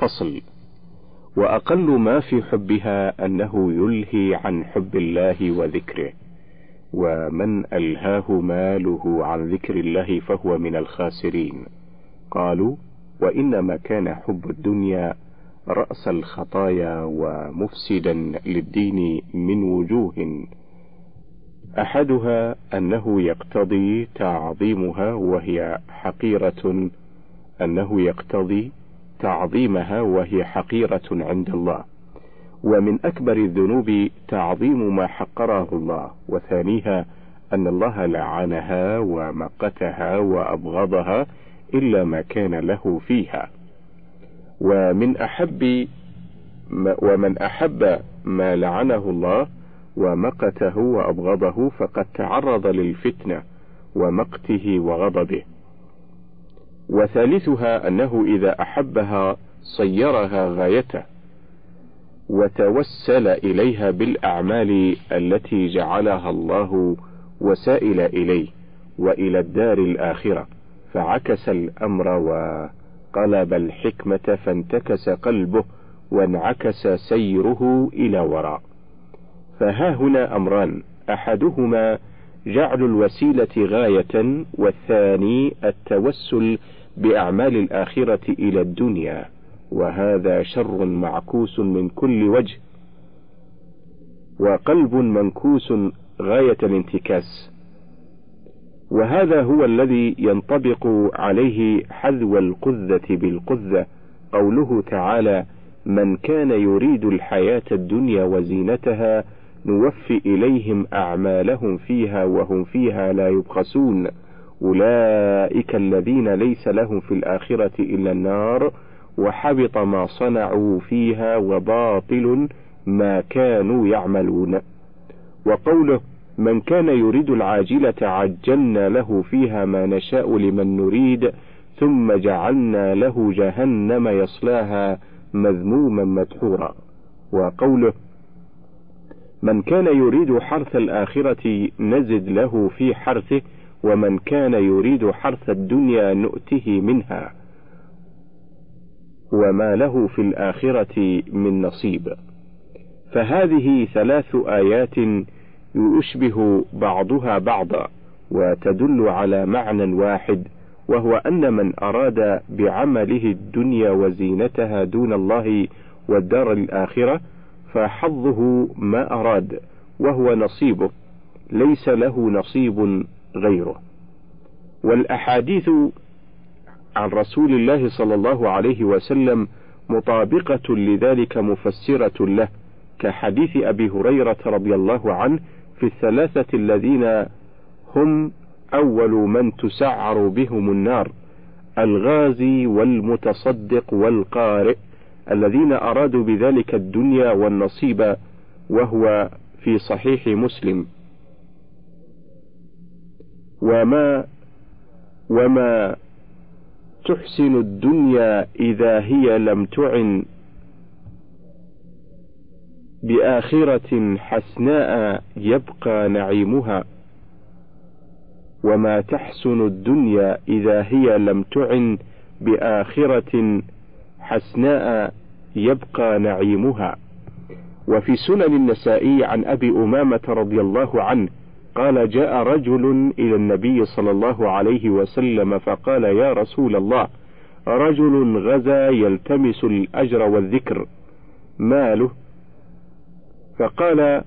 فصل. وأقل ما في حبها أنه يلهي عن حب الله وذكره ومن ألهاه ماله عن ذكر الله فهو من الخاسرين. قالوا وإنما كان حب الدنيا رأس الخطايا ومفسدا للدين من وجوه. أحدها أنه يقتضي تعظيمها وهي حقيرة أنه يقتضي تعظيمها وهي حقيرة عند الله. ومن أكبر الذنوب تعظيم ما حقره الله. وثانيها أن الله لعنها ومقتها وأبغضها إلا ما كان له فيها. ومن أحب ومن أحب ما لعنه الله ومقته وأبغضه فقد تعرض للفتنة ومقته وغضبه. وثالثها أنه إذا أحبها صيرها غايته وتوسل إليها بالأعمال التي جعلها الله وسائل إليه وإلى الدار الآخرة فعكس الأمر وقلب الحكمة فانتكس قلبه وانعكس سيره إلى وراء. فها هنا أمران أحدهما جعل الوسيلة غاية والثاني التوسل بأعمال الآخرة إلى الدنيا وهذا شر معكوس من كل وجه وقلب منكوس غاية الانتكاس. وهذا هو الذي ينطبق عليه حذو القذة بالقذة قوله تعالى من كان يريد الحياة الدنيا وزينتها نوفي إليهم أعمالهم فيها وهم فيها لا يبخسون. أولئك الذين ليس لهم في الآخرة إلا النار وحبط ما صنعوا فيها وباطل ما كانوا يعملون. وقوله من كان يريد العاجلة عجلنا له فيها ما نشاء لمن نريد ثم جعلنا له جهنم يصلاها مذموما مدحورا. وقوله من كان يريد حرث الآخرة نزد له في حرثه ومن كان يريد حرث الدنيا نؤته منها. وما له في الآخرة من نصيب. فهذه ثلاث آيات يشبه بعضها بعضا وتدل على معنى واحد وهو أن من أراد بعمله الدنيا وزينتها دون الله والدار الآخرة فحظه ما أراد وهو نصيبه ليس له نصيب غيره. والأحاديث عن رسول الله صلى الله عليه وسلم مطابقة لذلك مفسرة له كحديث أبي هريرة رضي الله عنه في الثلاثة الذين هم أول من تسعر بهم النار الغازي والمتصدق والقارئ الذين أرادوا بذلك الدنيا والنصيب وهو في صحيح مسلم. وما وما تحسن الدنيا إذا هي لم تعن بآخرة حسناء يبقى نعيمها. وما تحسن الدنيا إذا هي لم تعن بآخرة حسناء يبقى نعيمها. وفي سنن النسائي عن أبي أمامة رضي الله عنه قال جاء رجل إلى النبي صلى الله عليه وسلم فقال يا رسول الله رجل غزا يلتمس الأجر والذكر ماله؟ فقال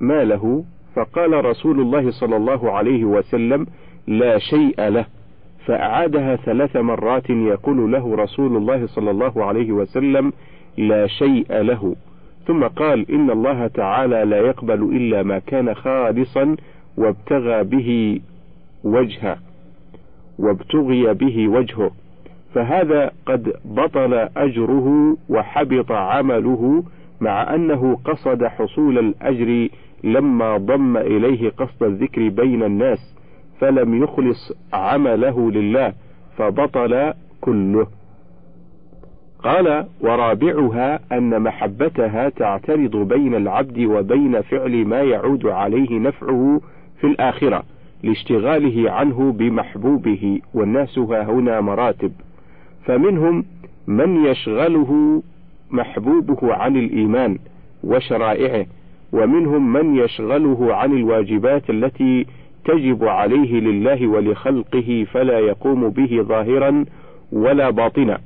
ما له فقال رسول الله صلى الله عليه وسلم لا شيء له فأعادها ثلاث مرات يقول له رسول الله صلى الله عليه وسلم لا شيء له. ثم قال إن الله تعالى لا يقبل إلا ما كان خالصا وابتغى به وجهه وابتغي به وجهه. فهذا قد بطل أجره وحبط عمله مع أنه قصد حصول الأجر لما ضم إليه قصد الذكر بين الناس فلم يخلص عمله لله فبطل كله. قال ورابعها أن محبتها تعترض بين العبد وبين فعل ما يعود عليه نفعه في الآخرة لاشتغاله عنه بمحبوبه والناس ها هنا مراتب. فمنهم من يشغله محبوبه عن الإيمان وشرائعه ومنهم من يشغله عن الواجبات التي تجب عليه لله ولخلقه فلا يقوم به ظاهرا ولا باطنا.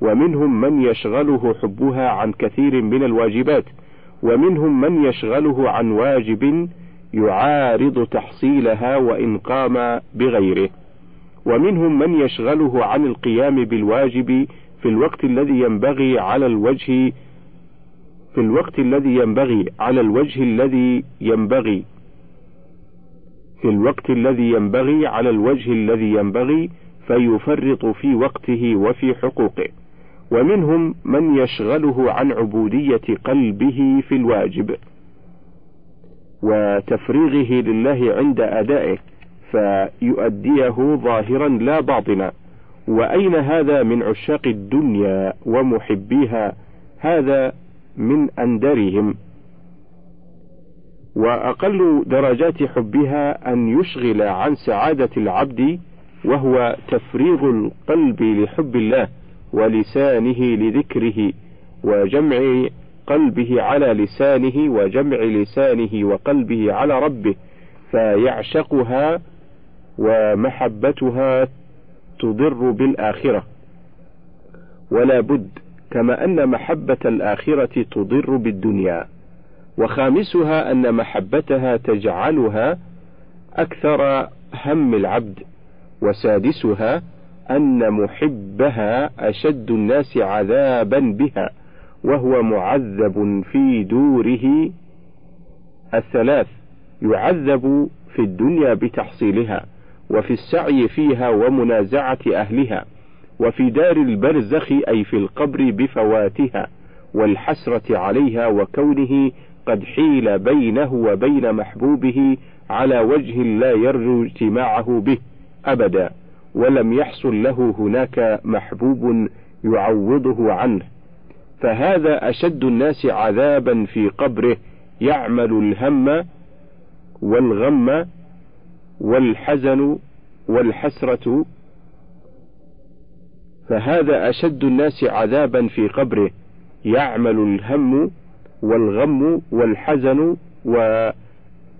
ومنهم من يشغله حبها عن كثير من الواجبات ومنهم من يشغله عن واجب يعارض تحصيلها وإن قام بغيره ومنهم من يشغله عن القيام بالواجب في الوقت الذي ينبغي على الوجه في الوقت الذي ينبغي على الوجه الذي ينبغي في الوقت الذي ينبغي على الوجه الذي ينبغي فيفرط في وقته وفي حقوقه. ومنهم من يشغله عن عبودية قلبه في الواجب وتفريغه لله عند أدائه فيؤديه ظاهرا لا باطنا. وأين هذا من عشاق الدنيا ومحبيها؟ هذا من أندرهم. وأقل درجات حبها أن يشغل عن سعادة العبد وهو تفريغ القلب لحب الله. ولسانه لذكره وجمع قلبه على لسانه وجمع لسانه وقلبه على ربه فيعشقها ومحبتها تضر بالآخرة. ولا بد كما أن محبة الآخرة تضر بالدنيا وخامسها أن محبتها تجعلها أكثر هم العبد وسادسها أن محبها أشد الناس عذابا بها وهو معذب في دوره الثلاث يعذب في الدنيا بتحصيلها وفي السعي فيها ومنازعة أهلها وفي دار البرزخ أي في القبر بفواتها والحسرة عليها وكونه قد حيل بينه وبين محبوبه على وجه لا يرجو اجتماعه به أبدا. ولم يحصل له هناك محبوب يعوضه عنه. فهذا أشد الناس عذابا في قبره يعمل الهم والغم والحزن والحسرة. فهذا أشد الناس عذابا في قبره يعمل الهم والغم والحزن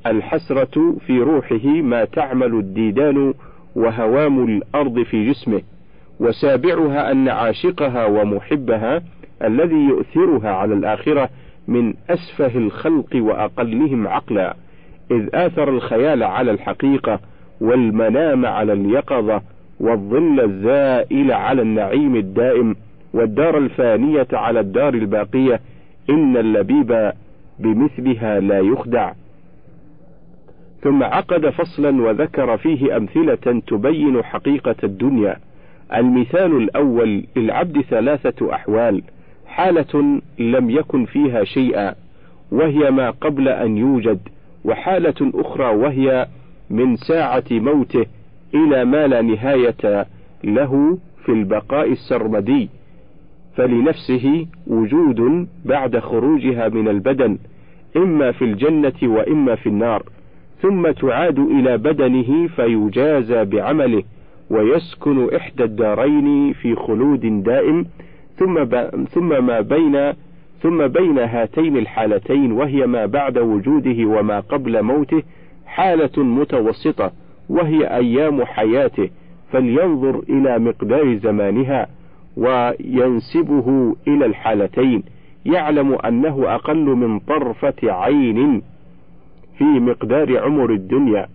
والحسرة في روحه. ما تعمل الديدان وهوام الأرض في جسمه وسابعها أن عاشقها ومحبها الذي يؤثرها على الآخرة من أسفه الخلق وأقلهم عقلا إذ آثر الخيال على الحقيقة والمنام على اليقظة والظل الزائل على النعيم الدائم والدار الفانية على الدار الباقية إن اللبيب بمثلها لا يخدع. ثم عقد فصلا وذكر فيه أمثلة تبين حقيقة الدنيا. المثال الأول للعبد ثلاثة أحوال. حالة لم يكن فيها شيئا وهي ما قبل أن يوجد وحالة أخرى وهي من ساعة موته إلى ما لا نهاية له في البقاء السرمدي. فلنفسه وجود بعد خروجها من البدن إما في الجنة وإما في النار. ثم تعاد إلى بدنه فيجازى بعمله ويسكن إحدى الدارين في خلود دائم ثم ثم ما بين ثم بين هاتين الحالتين وهي ما بعد وجوده وما قبل موته حالة متوسطة وهي أيام حياته فلينظر إلى مقدار زمانها وينسبه إلى الحالتين يعلم أنه أقل من طرفة عين. في مقدار عمر الدنيا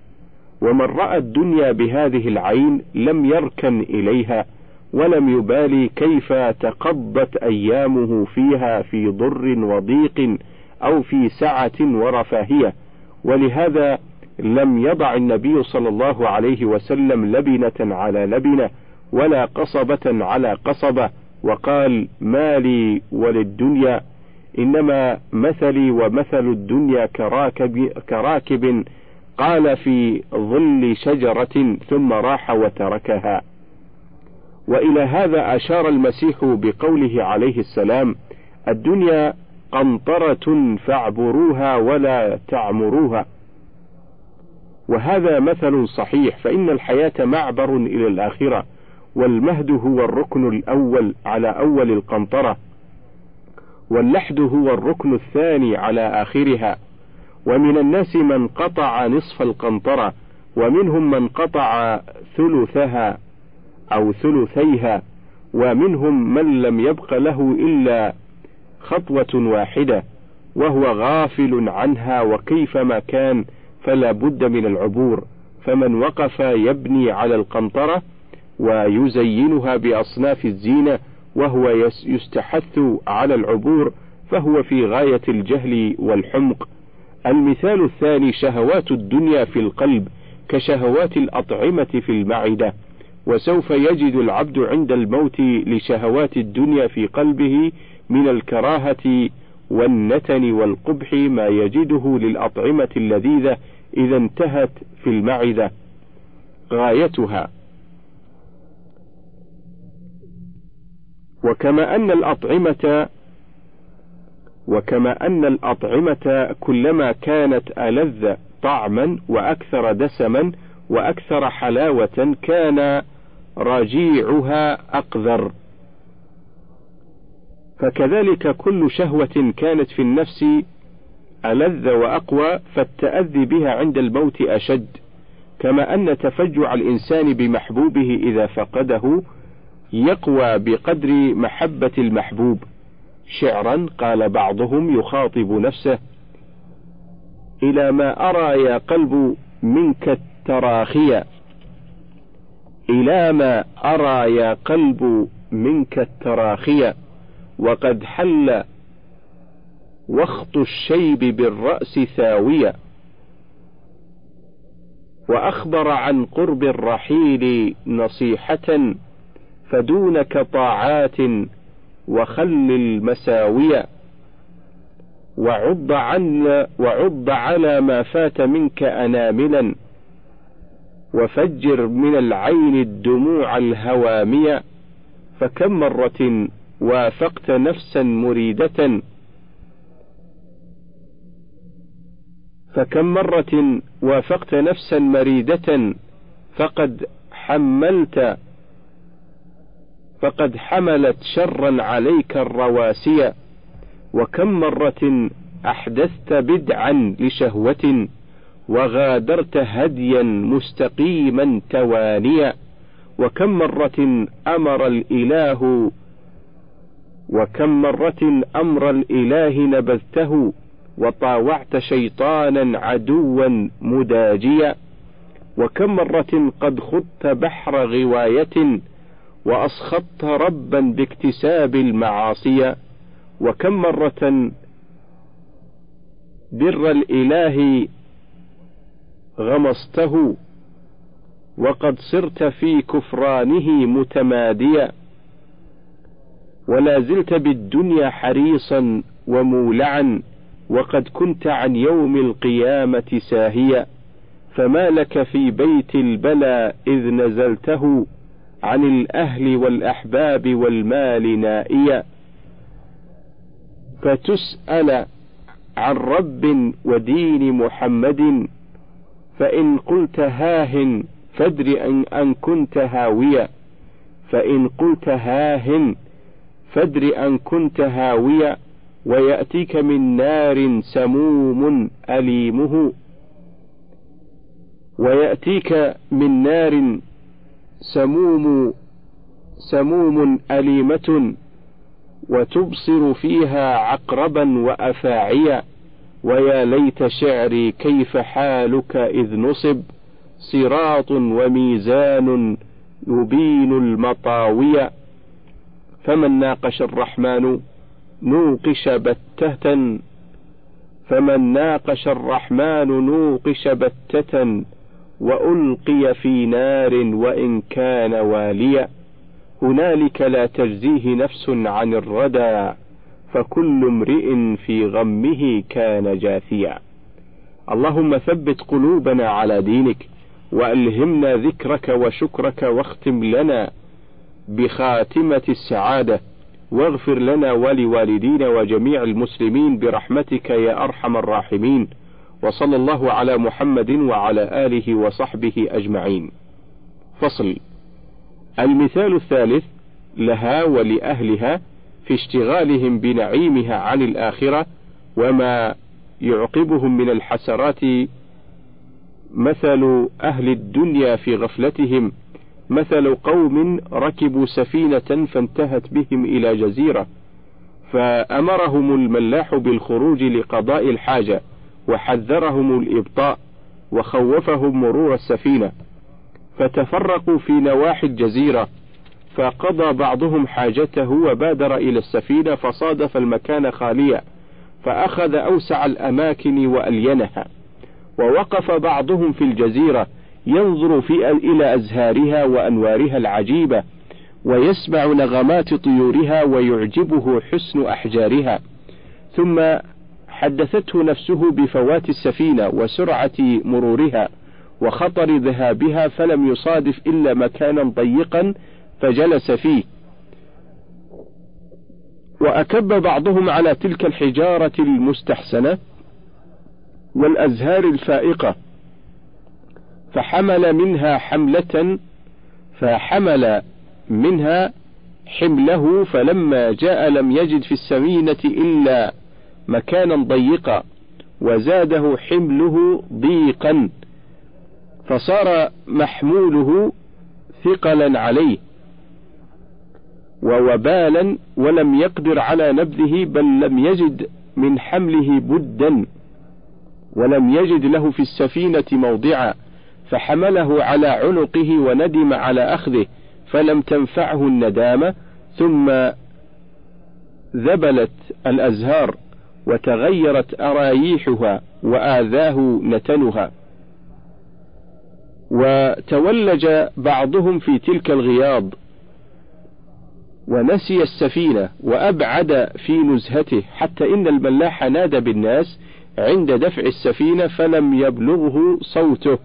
ومن رأى الدنيا بهذه العين لم يركن إليها ولم يبالي كيف تقضت أيامه فيها في ضر وضيق أو في سعة ورفاهية. ولهذا لم يضع النبي صلى الله عليه وسلم لبنة على لبنة ولا قصبة على قصبة وقال ما لي وللدنيا إنما مثلي ومثل الدنيا كراكب, كراكب قال في ظل شجرة ثم راح وتركها. وإلى هذا أشار المسيح بقوله عليه السلام الدنيا قنطرة فاعبروها ولا تعمروها. وهذا مثل صحيح فإن الحياة معبر إلى الآخرة والمهد هو الركن الأول على أول القنطرة. واللحد هو الركن الثاني على آخرها. ومن الناس من قطع نصف القنطرة ومنهم من قطع ثلثها أو ثلثيها ومنهم من لم يبق له إلا خطوة واحدة وهو غافل عنها وكيفما كان فلا بد من العبور. فمن وقف يبني على القنطرة ويزينها بأصناف الزينة وهو يستحث على العبور فهو في غاية الجهل والحمق. المثال الثاني شهوات الدنيا في القلب كشهوات الأطعمة في المعدة. وسوف يجد العبد عند الموت لشهوات الدنيا في قلبه من الكراهة والنتن والقبح ما يجده للأطعمة اللذيذة إذا انتهت في المعدة. غايتها وكما أن الأطعمة وكما أن الأطعمة كلما كانت ألذ طعما وأكثر دسما وأكثر حلاوة كان رجيعها أقذر. فكذلك كل شهوة كانت في النفس ألذ وأقوى فالتأذي بها عند الموت أشد. كما أن تفجع الإنسان بمحبوبه إذا فقده يقوى بقدر محبة المحبوب. شعرا قال بعضهم يخاطب نفسه إلى ما أرى يا قلب منك التراخية إلى ما أرى يا قلب منك التراخية وقد حل وخط الشيب بالرأس ثاوية وأخبر عن قرب الرحيل نصيحة فدونك طاعات وخل المساوية. وعض عن وعض على ما فات منك أناملا. وفجر من العين الدموع الهوامية. فكم مرة وافقت نفسا مريدة. فكم مرة وافقت نفسا مريدة. فقد حملت فقد حملت شرا عليك الرواسي وكم مرة أحدثت بدعا لشهوة وغادرت هديا مستقيما توانيا وكم مرة أمر الإله وكم مرة أمر الإله نبذته وطاوعت شيطانا عدوا مداجيا وكم مرة قد خضت بحر غواية وأسخطت ربا باكتساب المعاصي وكم مرة بر الإله غمصته وقد صرت في كفرانه متماديا ولا زلت بالدنيا حريصا ومولعا وقد كنت عن يوم القيامة ساهيا فما لك في بيت البلى إذ نزلته عن الأهل والأحباب والمال نائيا. فتسأل عن رب ودين محمد فإن قلت هاه فادر أن, أن كنت هاويا. فإن قلت هاه فادر أن كنت هاويا. ويأتيك من نار سموم أليمه. ويأتيك من نار سموم سموم أليمة وتبصر فيها عقربا وأفاعيا ويا ليت شعري كيف حالك إذ نصب صراط وميزان يبين المطاوي. فمن ناقش الرحمن نوقش بتة فمن ناقش الرحمن نوقش بتة. وألقي في نار وإن كان واليا. هنالك لا تجزيه نفس عن الردى فكل امرئ في غمه كان جاثيا. اللهم ثبت قلوبنا على دينك وألهمنا ذكرك وشكرك واختم لنا بخاتمة السعادة واغفر لنا ولوالدينا وجميع المسلمين برحمتك يا أرحم الراحمين. وصلى الله على محمد وعلى آله وصحبه أجمعين. فصل. المثال الثالث لها ولأهلها في اشتغالهم بنعيمها عن الآخرة وما يعقبهم من الحسرات مثل أهل الدنيا في غفلتهم مثل قوم ركبوا سفينة فانتهت بهم إلى جزيرة فأمرهم الملاح بالخروج لقضاء الحاجة. وحذرهم الإبطاء وخوفهم مرور السفينة فتفرقوا في نواحي الجزيرة فقضى بعضهم حاجته وبادر إلى السفينة فصادف المكان خاليا فأخذ أوسع الأماكن وألينها ووقف بعضهم في الجزيرة ينظر في إلى أزهارها وأنوارها العجيبة ويسمع نغمات طيورها ويعجبه حسن أحجارها ثم حدثته نفسه بفوات السفينة وسرعة مرورها وخطر ذهابها فلم يصادف إلا مكانا ضيقا فجلس فيه. وأكب بعضهم على تلك الحجارة المستحسنة والأزهار الفائقة فحمل منها حملة فحمل منها حمله فلما جاء لم يجد في السفينة إلا مكانا ضيقا وزاده حمله ضيقا فصار محموله ثقلا عليه ووبالا ولم يقدر على نبذه بل لم يجد من حمله بدا ولم يجد له في السفينة موضعا فحمله على عنقه وندم على أخذه فلم تنفعه الندامة ثم ذبلت الأزهار وتغيرت أرايحها وآذاه نتنها. وتولج بعضهم في تلك الغياض ونسي السفينة وأبعد في نزهته حتى إن الملاح نادى بالناس عند دفع السفينة فلم يبلغه صوته.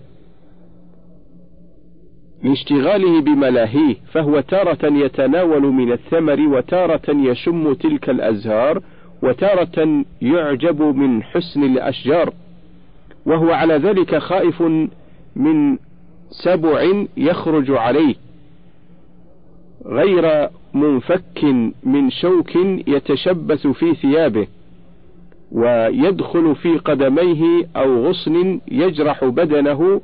لاشتغاله بملاهيه فهو تارة يتناول من الثمر وتارة يشم تلك الأزهار وتارة يعجب من حسن الأشجار وهو على ذلك خائف من سبع يخرج عليه غير منفك من شوك يتشبث في ثيابه ويدخل في قدميه أو غصن يجرح بدنه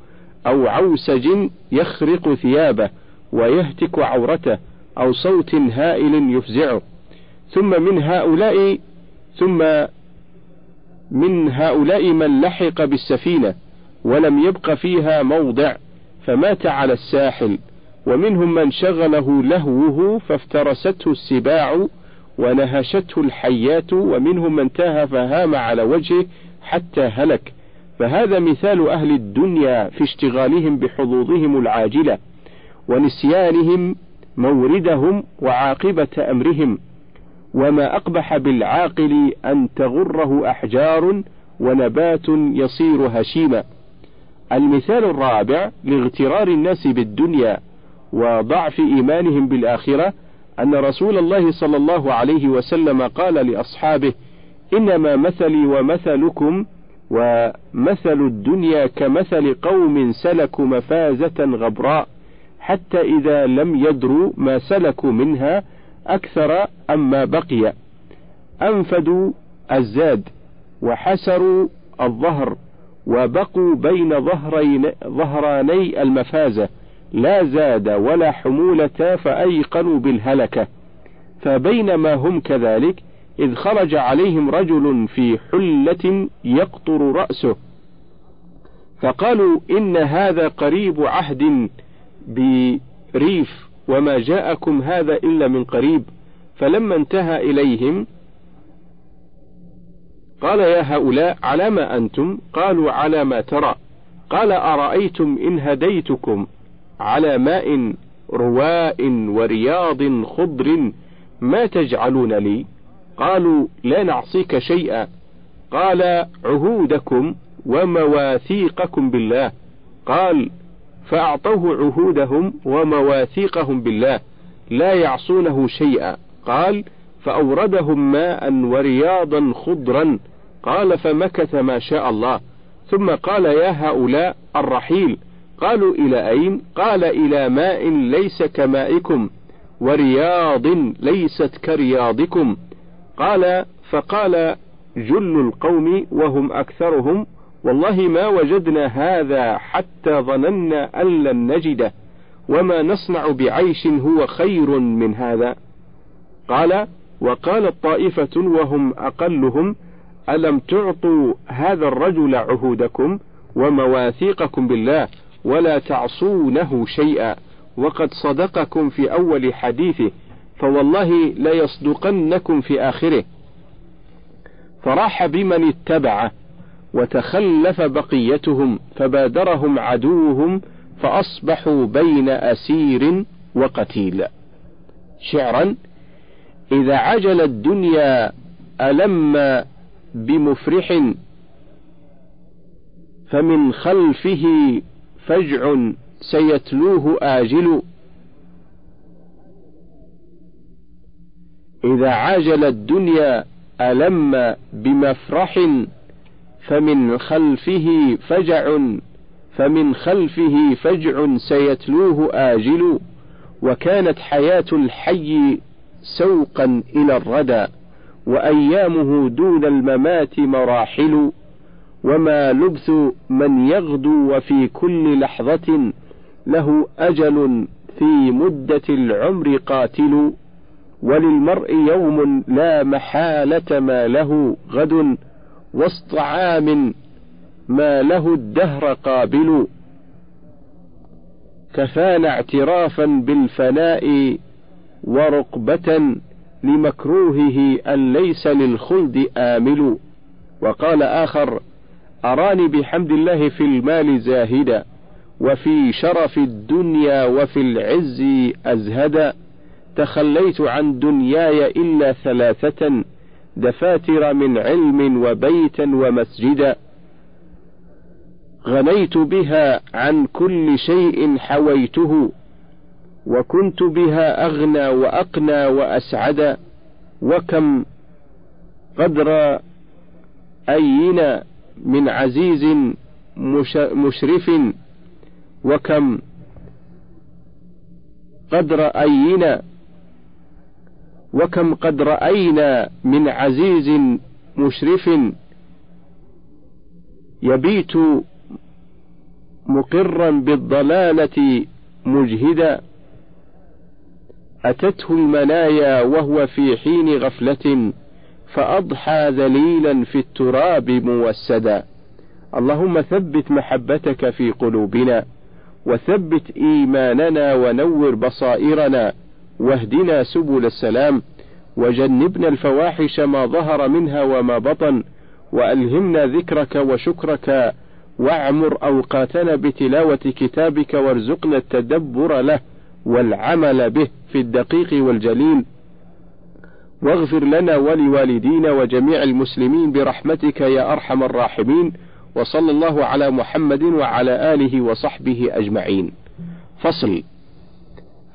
أو عوسج يخرق ثيابه ويهتك عورته أو صوت هائل يفزعه ثم من هؤلاء ثم من هؤلاء من لحق بالسفينة ولم يبق فيها موضع فمات على الساحل ومنهم من شغله لهوه فافترسته السباع ونهشته الحيات ومنهم من تاه فهام على وجهه حتى هلك. فهذا مثال أهل الدنيا في اشتغالهم بحظوظهم العاجلة ونسيانهم موردهم وعاقبة أمرهم. وما أقبح بالعاقل أن تغره أحجار ونبات يصير هشيما. المثال الرابع لاغترار الناس بالدنيا وضعف إيمانهم بالآخرة أن رسول الله صلى الله عليه وسلم قال لأصحابه إنما مثلي ومثلكم ومثل الدنيا كمثل قوم سلكوا مفازة غبراء حتى إذا لم يدروا ما سلكوا منها أكثر أما بقي. أنفدوا الزاد وحسروا الظهر وبقوا بين ظهرين ظهراني المفازة لا زاد ولا حمولة فأيقنوا بالهلكة. فبينما هم كذلك إذ خرج عليهم رجل في حلة يقطر رأسه. فقالوا إن هذا قريب عهد بريف. وما جاءكم هذا إلا من قريب فلما انتهى إليهم قال يا هؤلاء على ما أنتم؟ قالوا على ما ترى. قال أرأيتم إن هديتكم على ماء رواء ورياض خضر ما تجعلون لي؟ قالوا لا نعصيك شيئا. قال عهودكم ومواثيقكم بالله. قال فأعطوه عهودهم ومواثيقهم بالله لا يعصونه شيئا. قال فأوردهم ماء ورياضا خضرا. قال فمكث ما شاء الله. ثم قال يا هؤلاء الرحيل. قالوا إلى أين؟ قال إلى ماء ليس كمائكم ورياض ليست كرياضكم. قال فقال جل القوم وهم أكثرهم والله ما وجدنا هذا حتى ظننا أن لن نجده وما نصنع بعيش هو خير من هذا. قال وقالت طائفة وهم أقلهم ألم تعطوا هذا الرجل عهودكم ومواثيقكم بالله ولا تعصونه شيئا؟ وقد صدقكم في أول حديثه فوالله ليصدقنكم في آخره. فراح بمن اتبعه. وتخلف بقيتهم فبادرهم عدوهم فأصبحوا بين أسير وقتيل. شعرا إذا عجل الدنيا ألم بمفرح فمن خلفه فجع سيتلوه آجل. إذا عاجل الدنيا ألم بمفرح فمن خلفه فجع فمن خلفه فجع سيتلوه آجل وكانت حياة الحي سوقا إلى الردى وأيامه دون الممات مراحل وما لبث من يغدو وفي كل لحظة له أجل في مدة العمر قاتل وللمرء يوم لا محالة ما له غد. وسط عام ما له الدهر قابل. كفانا اعترافا بالفناء ورقبة لمكروهه أن ليس للخلد آمل. وقال آخر أراني بحمد الله في المال زاهدا وفي شرف الدنيا وفي العز أزهدا. تخليت عن دنياي إلا ثلاثة دفاتر من علم وبيتا ومسجدا. غنيت بها عن كل شيء حويته وكنت بها أغنى وأقنى وأسعد وكم قدر أينا من عزيز مشرف وكم قد رأينا وكم قد رأينا من عزيز مشرف يبيت مقرا بالضلالة مجهدا. أتته المنايا وهو في حين غفلة فأضحى ذليلا في التراب موسدا. اللهم ثبت محبتك في قلوبنا وثبت إيماننا ونور بصائرنا. واهدنا سبل السلام وجنبنا الفواحش ما ظهر منها وما بطن وألهمنا ذكرك وشكرك واعمر أوقاتنا بتلاوة كتابك وارزقنا التدبر له والعمل به في الدقيق والجليل. واغفر لنا ولوالدينا وجميع المسلمين برحمتك يا أرحم الراحمين وصلى الله على محمد وعلى آله وصحبه أجمعين. فصل.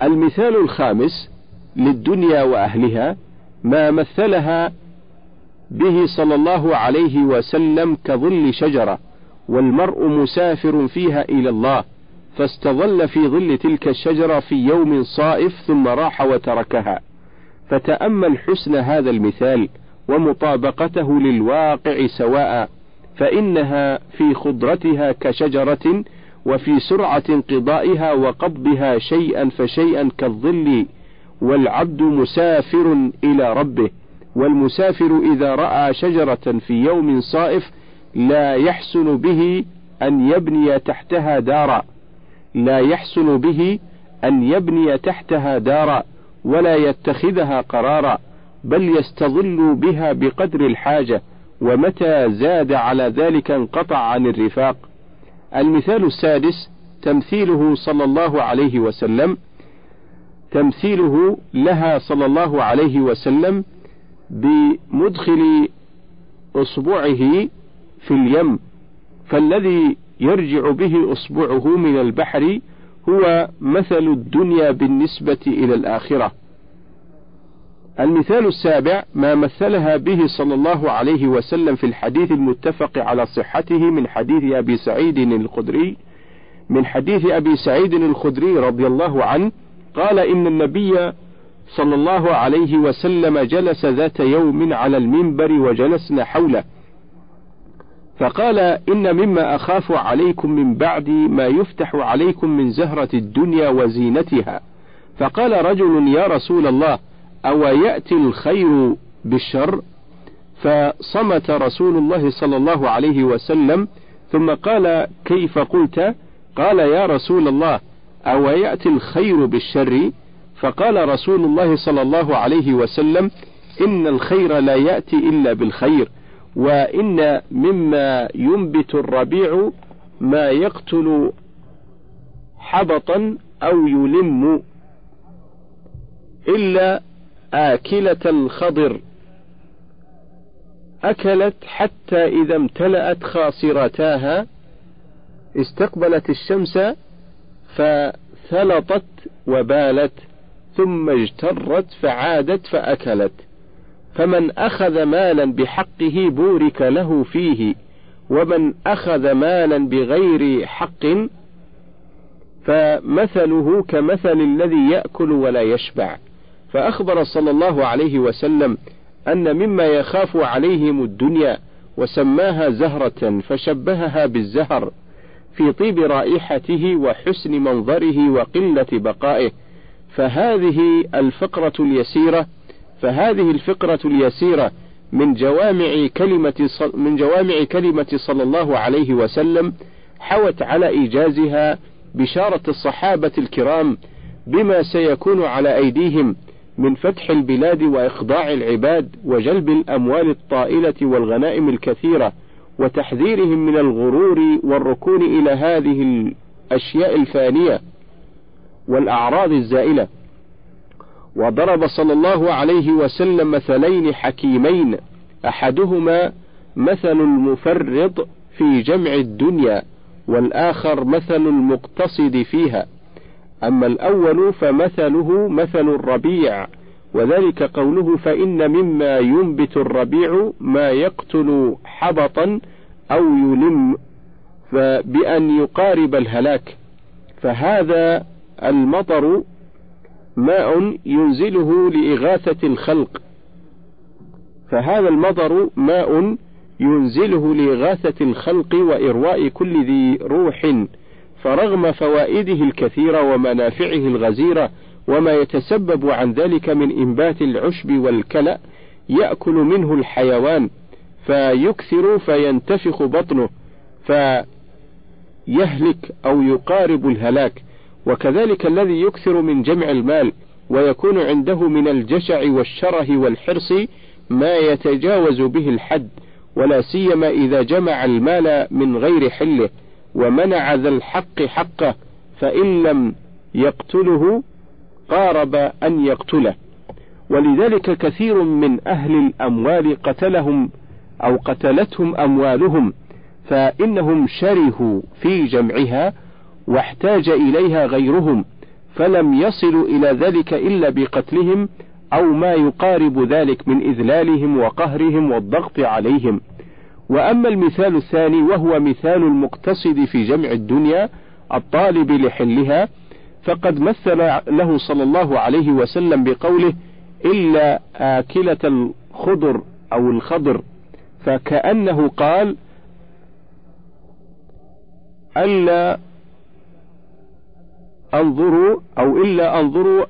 المثال الخامس للدنيا وأهلها ما مثلها به صلى الله عليه وسلم كظل شجرة والمرء مسافر فيها إلى الله فاستظل في ظل تلك الشجرة في يوم صائف ثم راح وتركها. فتأمل حسن هذا المثال ومطابقته للواقع سواء فإنها في خضرتها كشجرة وفي سرعة انقضائها وقبضها شيئا فشيئا كالظل والعبد مسافر إلى ربه والمسافر إذا رأى شجرة في يوم صائف لا يحسن به أن يبني تحتها دارا لا يحسن به أن يبني تحتها دارا ولا يتخذها قرارا بل يستظل بها بقدر الحاجة ومتى زاد على ذلك انقطع عن الرفاق. المثال السادس تمثيله صلى الله عليه وسلم تمثيله لها صلى الله عليه وسلم بمدخل أصبعه في اليم فالذي يرجع به أصبعه من البحر هو مثل الدنيا بالنسبة إلى الآخرة. المثال السابع ما مثلها به صلى الله عليه وسلم في الحديث المتفق على صحته من حديث أبي سعيد الخدري من حديث أبي سعيد الخدري رضي الله عنه قال إن النبي صلى الله عليه وسلم جلس ذات يوم على المنبر وجلسنا حوله. فقال إن مما أخاف عليكم من بعد ما يفتح عليكم من زهرة الدنيا وزينتها. فقال رجل يا رسول الله أو يأتي الخير بالشر؟ فصمت رسول الله صلى الله عليه وسلم ثم قال كيف قلت؟ قال يا رسول الله أو يأتي الخير بالشر؟ فقال رسول الله صلى الله عليه وسلم إن الخير لا يأتي إلا بالخير وإن مما ينبت الربيع ما يقتل حبطا أو يلم إلا آكلة الخضر أكلت حتى إذا امتلأت خاصرتاها. استقبلت الشمس فثلطت وبالت ثم اجترت فعادت فأكلت. فمن أخذ مالا بحقه بورك له فيه ومن أخذ مالا بغير حق فمثله كمثل الذي يأكل ولا يشبع. فأخبر صلى الله عليه وسلم أن مما يخاف عليهم الدنيا وسماها زهرة فشبهها بالزهر في طيب رائحته وحسن منظره وقلة بقائه فهذه الفقرة اليسيرة فهذه الفقرة اليسيرة من جوامع كلمة من جوامع كلمة صلى الله عليه وسلم حوت على إيجازها بشارة الصحابة الكرام بما سيكون على أيديهم من فتح البلاد وإخضاع العباد وجلب الأموال الطائلة والغنائم الكثيرة وتحذيرهم من الغرور والركون إلى هذه الأشياء الفانية والأعراض الزائلة. وضرب صلى الله عليه وسلم مثلين حكيمين أحدهما مثل المفرط في جمع الدنيا والآخر مثل المقتصد فيها. أما الأول فمثله مثل الربيع وذلك قوله فإن مما ينبت الربيع ما يقتل حبطا أو يلم بأن يقارب الهلاك. فهذا المطر ماء ينزله لإغاثة الخلق. فهذا المطر ماء ينزله لإغاثة الخلق وإرواء كل ذي روح. فرغم فوائده الكثيرة ومنافعه الغزيرة وما يتسبب عن ذلك من إنبات العشب والكلأ يأكل منه الحيوان فيكثر فينتفخ بطنه فيهلك أو يقارب الهلاك وكذلك الذي يكثر من جمع المال ويكون عنده من الجشع والشره والحرص ما يتجاوز به الحد ولا سيما إذا جمع المال من غير حله. ومنع ذا الحق حقه فإن لم يقتله قارب أن يقتله. ولذلك كثير من أهل الأموال قتلهم أو قتلتهم أموالهم فإنهم شرهوا في جمعها واحتاج إليها غيرهم فلم يصلوا إلى ذلك إلا بقتلهم أو ما يقارب ذلك من إذلالهم وقهرهم والضغط عليهم. وأما المثال الثاني وهو مثال المقتصد في جمع الدنيا الطالب لحلها فقد مثل له صلى الله عليه وسلم بقوله إلا آكلة الخضر أو الخضر فكأنه قال ألا أنظروا أو إلا أنظروا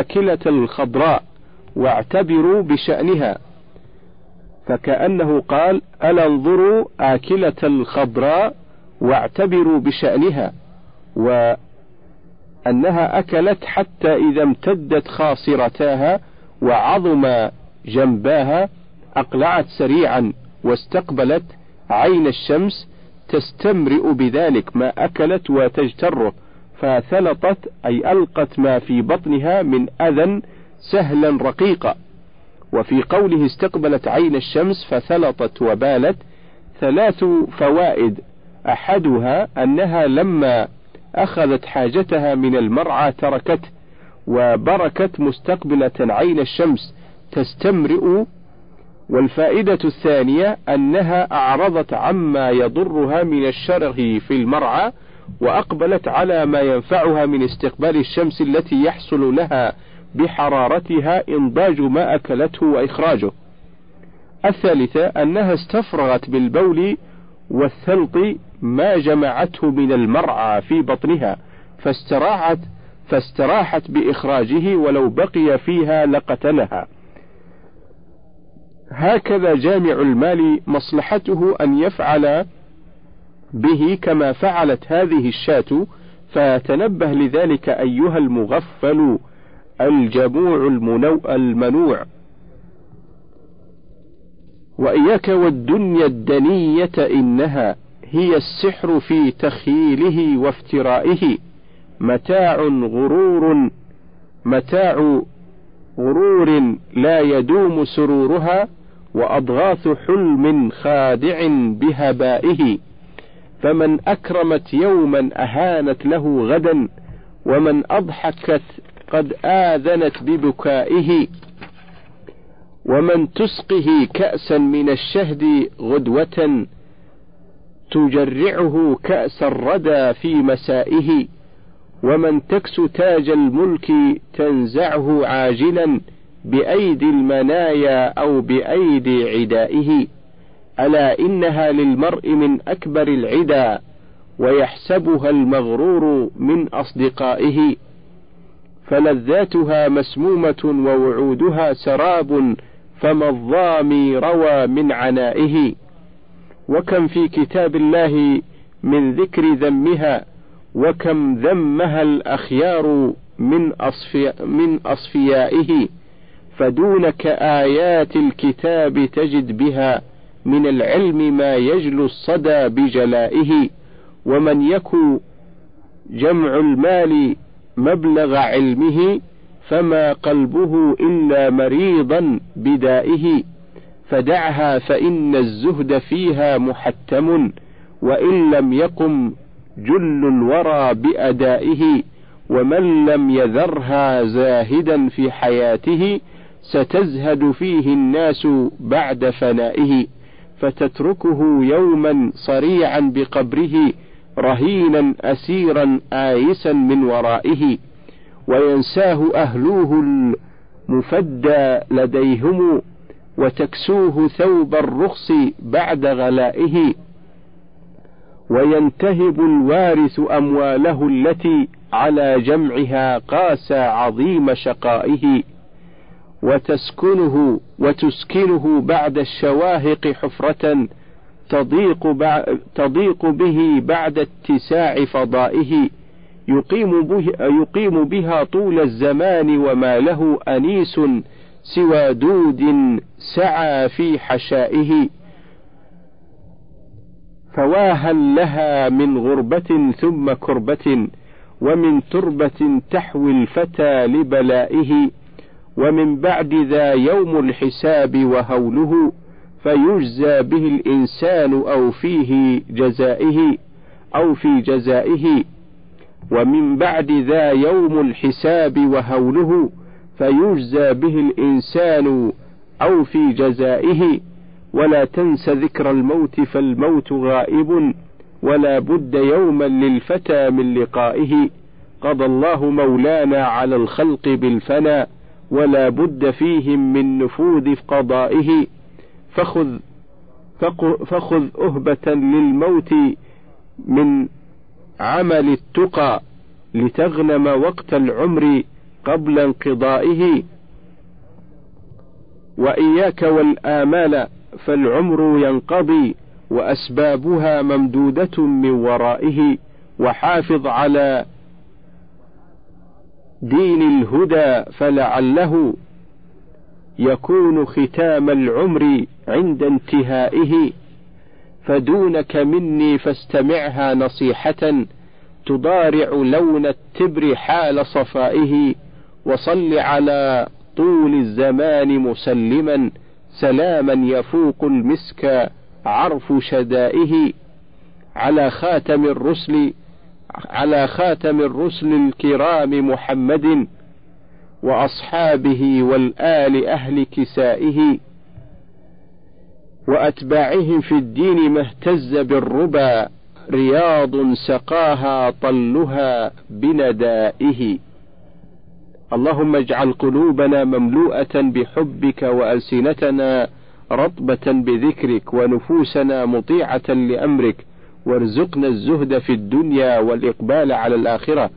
آكلة الخضراء واعتبروا بشأنها فكأنه قال ألا انظروا آكلة الخضراء واعتبروا بشأنها وأنها أكلت حتى إذا امتدت خاصرتاها وعظم جنباها أقلعت سريعا واستقبلت عين الشمس تستمرئ بذلك ما أكلت وتجتره فثلطت أي ألقت ما في بطنها من أذى سهلا رقيقا وفي قوله استقبلت عين الشمس فثلطت وبالت ثلاث فوائد. أحدها أنها لما أخذت حاجتها من المرعى تركته وبركت مستقبلة عين الشمس تستمرئ. والفائدة الثانية أنها أعرضت عما يضرها من الشره في المرعى وأقبلت على ما ينفعها من استقبال الشمس التي يحصل لها بحرارتها إنضاج ما أكلته وإخراجه. الثالثة أنها استفرغت بالبول والثلط ما جمعته من المرعى في بطنها فاستراحت فاستراحت بإخراجه ولو بقي فيها لقتلها. هكذا جامع المال مصلحته أن يفعل به كما فعلت هذه الشاة فتنبه لذلك أيها المغفل الجموع المنو المنوع. وإياك والدنيا الدنية إنها هي السحر في تخييله وافترائه. متاع غرور متاع غرور لا يدوم سرورها وأضغاث حلم خادع بهبائه. فمن أكرمت يوما أهانت له غدا ومن أضحكت قد آذنت ببكائه ومن تسقه كأسا من الشهد غدوة تجرعه كأس الردى في مسائه ومن تكس تاج الملك تنزعه عاجلا بأيدي المنايا أو بأيدي عدائه. ألا إنها للمرء من أكبر العدا ويحسبها المغرور من أصدقائه. فلذاتها مسمومة ووعودها سراب فما الظامي روى من عنائه. وكم في كتاب الله من ذكر ذمها وكم ذمها الأخيار من, أصفي من أصفيائه. فدونك آيات الكتاب تجد بها من العلم ما يجلو الصدى بجلائه. ومن يكن جمع المال مبلغ علمه فما قلبه إلا مريضا بدائه. فدعها فإن الزهد فيها محتم وإن لم يقم جل الورى بأدائه ومن لم يذرها زاهدا في حياته ستزهد فيه الناس بعد فنائه فتتركه يوما صريعا بقبره رهينا أسيرا آيسا من ورائه وينساه أهلوه المفدى لديهم وتكسوه ثوب الرخص بعد غلائه. وينتهب الوارث أمواله التي على جمعها قاس عظيم شقائه. وتسكنه وتسكنه بعد الشواهق حفرة تضيق, تضيق به بعد اتساع فضائه يقيم, به يقيم بها طول الزمان وما له أنيس سوى دود سعى في حشائه. فواها لها من غربة ثم كربة ومن تربة تحوي الفتى لبلائه ومن بعد ذا يوم الحساب وهوله. فيجزى به الإنسان أو فيه جزائه أو في جزائه. ومن بعد ذا يوم الحساب وهوله فيجزى به الإنسان أو في جزائه. ولا تنس ذكر الموت فالموت غائب ولا بد يوما للفتى من لقائه. قضى الله مولانا على الخلق بالفنا ولا بد فيهم من نفوذ قضائه. فخذ فخذ أهبة للموت من عمل التقى لتغنم وقت العمر قبل انقضائه. وإياك والآمال فالعمر ينقضي وأسبابها ممدودة من ورائه. وحافظ على دين الهدى فلعله يكون ختام العمر عند انتهائه فدونك مني فاستمعها نصيحة تضارع لون التبر حال صفائه وصل على طول الزمان مسلما سلاما يفوق المسك عرف شدائه. على خاتم الرسل على خاتم الرسل الكرام محمد وأصحابه والآل أهل كسائه وأتباعهم في الدين ما اهتز بالربا رياض سقاها طلها بندائه. اللهم اجعل قلوبنا مملوءة بحبك وألسنتنا رطبة بذكرك ونفوسنا مطيعة لأمرك. وارزقنا الزهد في الدنيا والإقبال على الآخرة.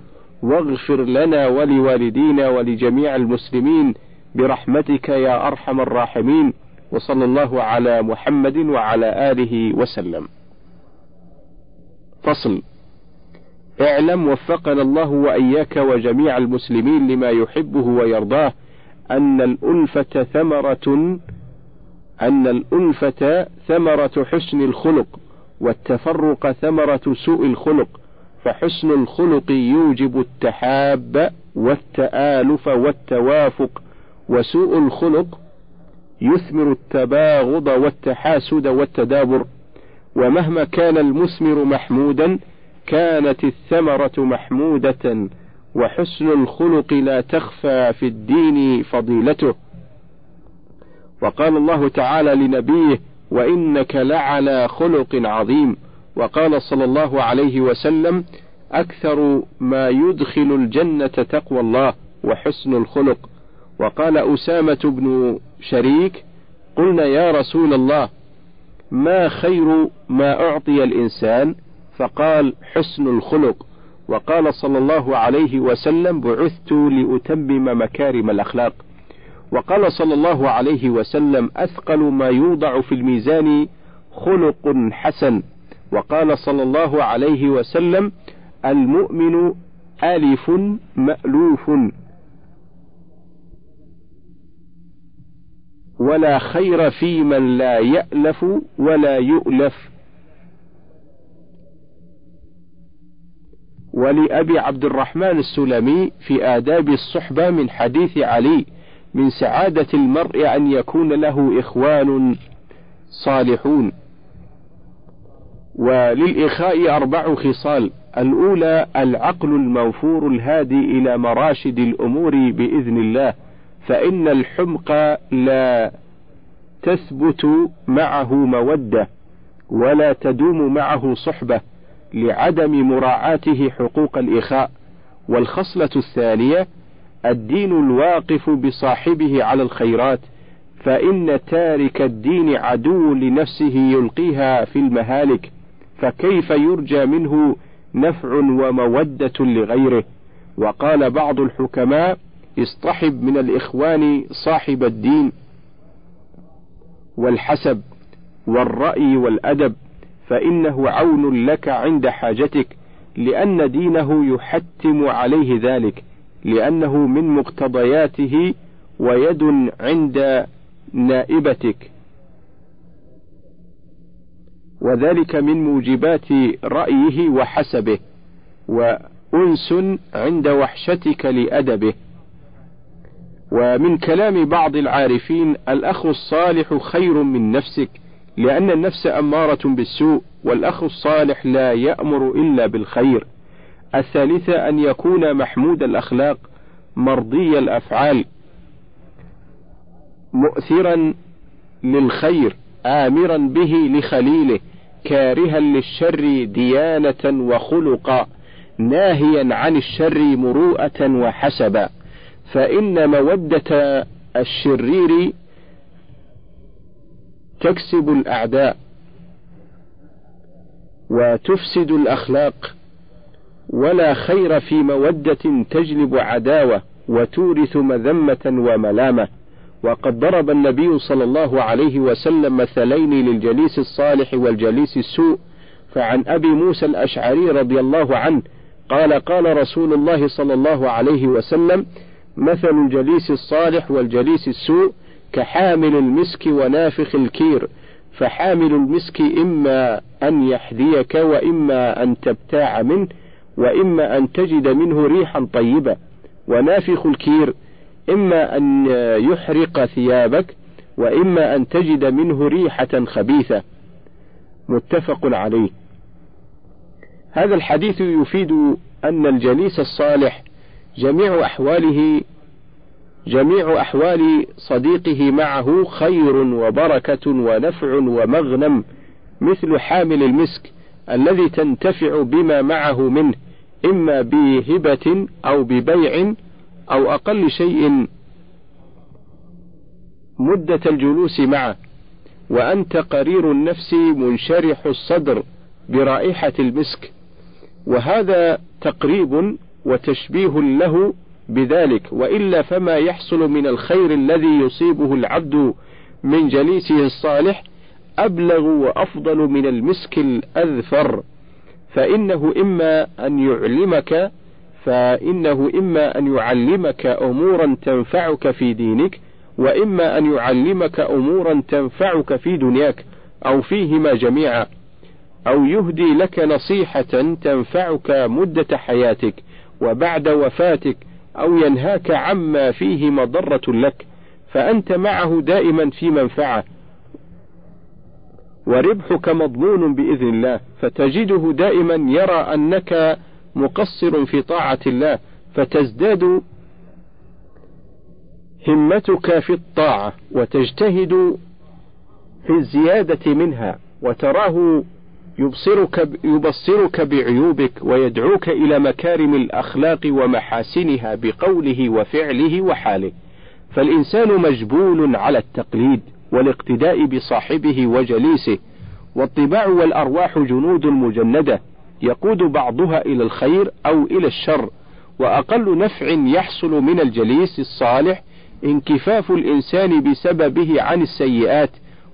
واغفر لنا ولوالدينا ولجميع المسلمين برحمتك يا أرحم الراحمين وصلى الله على محمد وعلى آله وسلم. فصل اعلم وفقنا الله وإياك وجميع المسلمين لما يحبه ويرضاه أن الألفة ثمرة أن الألفة ثمرة حسن الخلق والتفرق ثمرة سوء الخلق فحسن الخلق يوجب التحاب والتآلف والتوافق وسوء الخلق يثمر التباغض والتحاسد والتدابر. ومهما كان المثمر محمودا كانت الثمرة محمودة وحسن الخلق لا تخفى في الدين فضيلته. وقال الله تعالى لنبيه وإنك لعلى خلق عظيم وقال صلى الله عليه وسلم أكثر ما يدخل الجنة تقوى الله وحسن الخلق. وقال أسامة بن شريك قلنا يا رسول الله ما خير ما أعطي الإنسان؟ فقال حسن الخلق. وقال صلى الله عليه وسلم بعثت لأتمم مكارم الأخلاق. وقال صلى الله عليه وسلم أثقل ما يوضع في الميزان خلق حسن. وقال صلى الله عليه وسلم المؤمن ألف مألوف. ولا خير في من لا يألف ولا يؤلف. ولأبي عبد الرحمن السلمي في آداب الصحبة من حديث علي من سعادة المرء أن يكون له إخوان صالحون. وللإخاء أربع خصال. الأولى العقل الموفور الهادي إلى مراشد الأمور بإذن الله فإن الحمق لا تثبت معه مودة ولا تدوم معه صحبة لعدم مراعاته حقوق الإخاء. والخصلة الثانية الدين الواقف بصاحبه على الخيرات فإن تارك الدين عدو لنفسه يلقيها في المهالك. فكيف يرجى منه نفع ومودة لغيره؟ وقال بعض الحكماء اصطحب من الإخوان صاحب الدين والحسب والرأي والأدب فإنه عون لك عند حاجتك لأن دينه يحتم عليه ذلك لأنه من مقتضياته ويد عند نائبتك. وذلك من موجبات رأيه وحسبه وأنس عند وحشتك لأدبه. ومن كلام بعض العارفين الأخ الصالح خير من نفسك لأن النفس أمارة بالسوء والأخ الصالح لا يأمر إلا بالخير. الثالثة أن يكون محمود الأخلاق مرضي الأفعال. مؤثرا للخير آمرا به لخليله. كارها للشر ديانة وخلقا ناهيا عن الشر مروءة وحسبا. فإن مودة الشرير تكسب الأعداء وتفسد الأخلاق ولا خير في مودة تجلب عداوة وتورث مذمة وملامة. وقد ضرب النبي صلى الله عليه وسلم مثلين للجليس الصالح والجليس السوء فعن أبي موسى الأشعري رضي الله عنه قال قال رسول الله صلى الله عليه وسلم مثل الجليس الصالح والجليس السوء كحامل المسك ونافخ الكير فحامل المسك إما أن يحذيك وإما أن تبتاع منه وإما أن تجد منه ريحا طيبة ونافخ الكير إما أن يحرق ثيابك وإما أن تجد منه ريحة خبيثة. متفق عليه. هذا الحديث يفيد أن الجليس الصالح جميع أحواله جميع أحوال صديقه معه خير وبركة ونفع ومغنم مثل حامل المسك الذي تنتفع بما معه منه إما بهبة أو ببيع أو أقل شيء مدة الجلوس معه وأنت قرير النفس منشرح الصدر برائحة المسك. وهذا تقريب وتشبيه له بذلك وإلا فما يحصل من الخير الذي يصيبه العبد من جليسه الصالح أبلغ وأفضل من المسك الأذفر. فإنه إما أن يعلمك فإنه إما أن يعلمك أمورا تنفعك في دينك وإما أن يعلمك أمورا تنفعك في دنياك أو فيهما جميعا أو يهدي لك نصيحة تنفعك مدة حياتك وبعد وفاتك أو ينهاك عما فيه مضرة لك فأنت معه دائما في منفعة. وربحك مضمون بإذن الله فتجده دائما يرى أنك مقصر في طاعة الله فتزداد همتك في الطاعة وتجتهد في الزيادة منها وتراه يبصرك يبصرك بعيوبك ويدعوك إلى مكارم الأخلاق ومحاسنها بقوله وفعله وحاله. فالإنسان مجبول على التقليد والاقتداء بصاحبه وجليسه والطباع والأرواح جنود مجندة يقود بعضها إلى الخير أو إلى الشر وأقل نفع يحصل من الجليس الصالح انكفاف الإنسان بسببه عن السيئات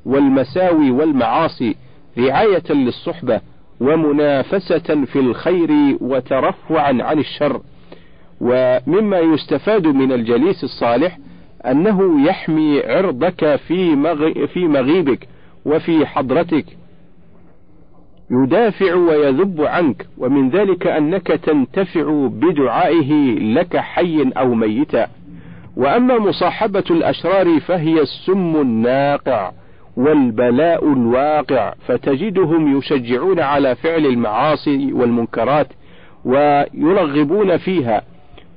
والمساوي والمعاصي رعاية للصحبة ومنافسة في الخير وترفعا عن الشر. ومما يستفاد من الجليس الصالح أنه يحمي عرضك في مغيبك وفي حضرتك يدافع ويذب عنك ومن ذلك أنك تنتفع بدعائه لك حيا أو ميتا. وأما مصاحبة الأشرار فهي السم الناقع والبلاء الواقع فتجدهم يشجعون على فعل المعاصي والمنكرات ويرغبون فيها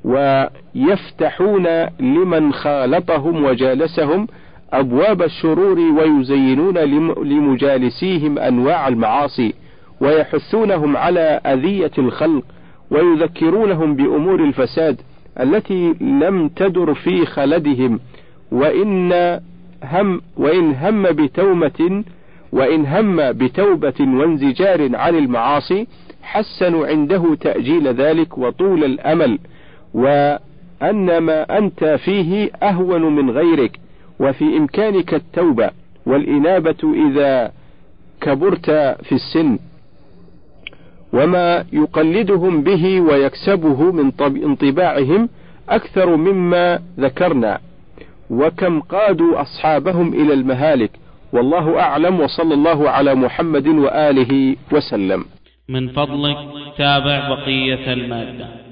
ويفتحون لمن خالطهم وجالسهم أبواب الشرور ويزينون لمجالسيهم أنواع المعاصي ويحثونهم على أذية الخلق ويذكرونهم بأمور الفساد التي لم تدر في خلدهم وإن هم وإن هم بتومة وإن هم بتوبة وانزجار عن المعاصي حسنوا عنده تأجيل ذلك وطول الأمل وأن ما أنت فيه أهون من غيرك. وفي إمكانك التوبة والإنابة إذا كبرت في السن. وما يقلدهم به ويكسبه من انطباعهم أكثر مما ذكرنا. وكم قادوا أصحابهم إلى المهالك. والله أعلم وصلى الله على محمد وآله وسلم. من فضلك تابع بقية المادة.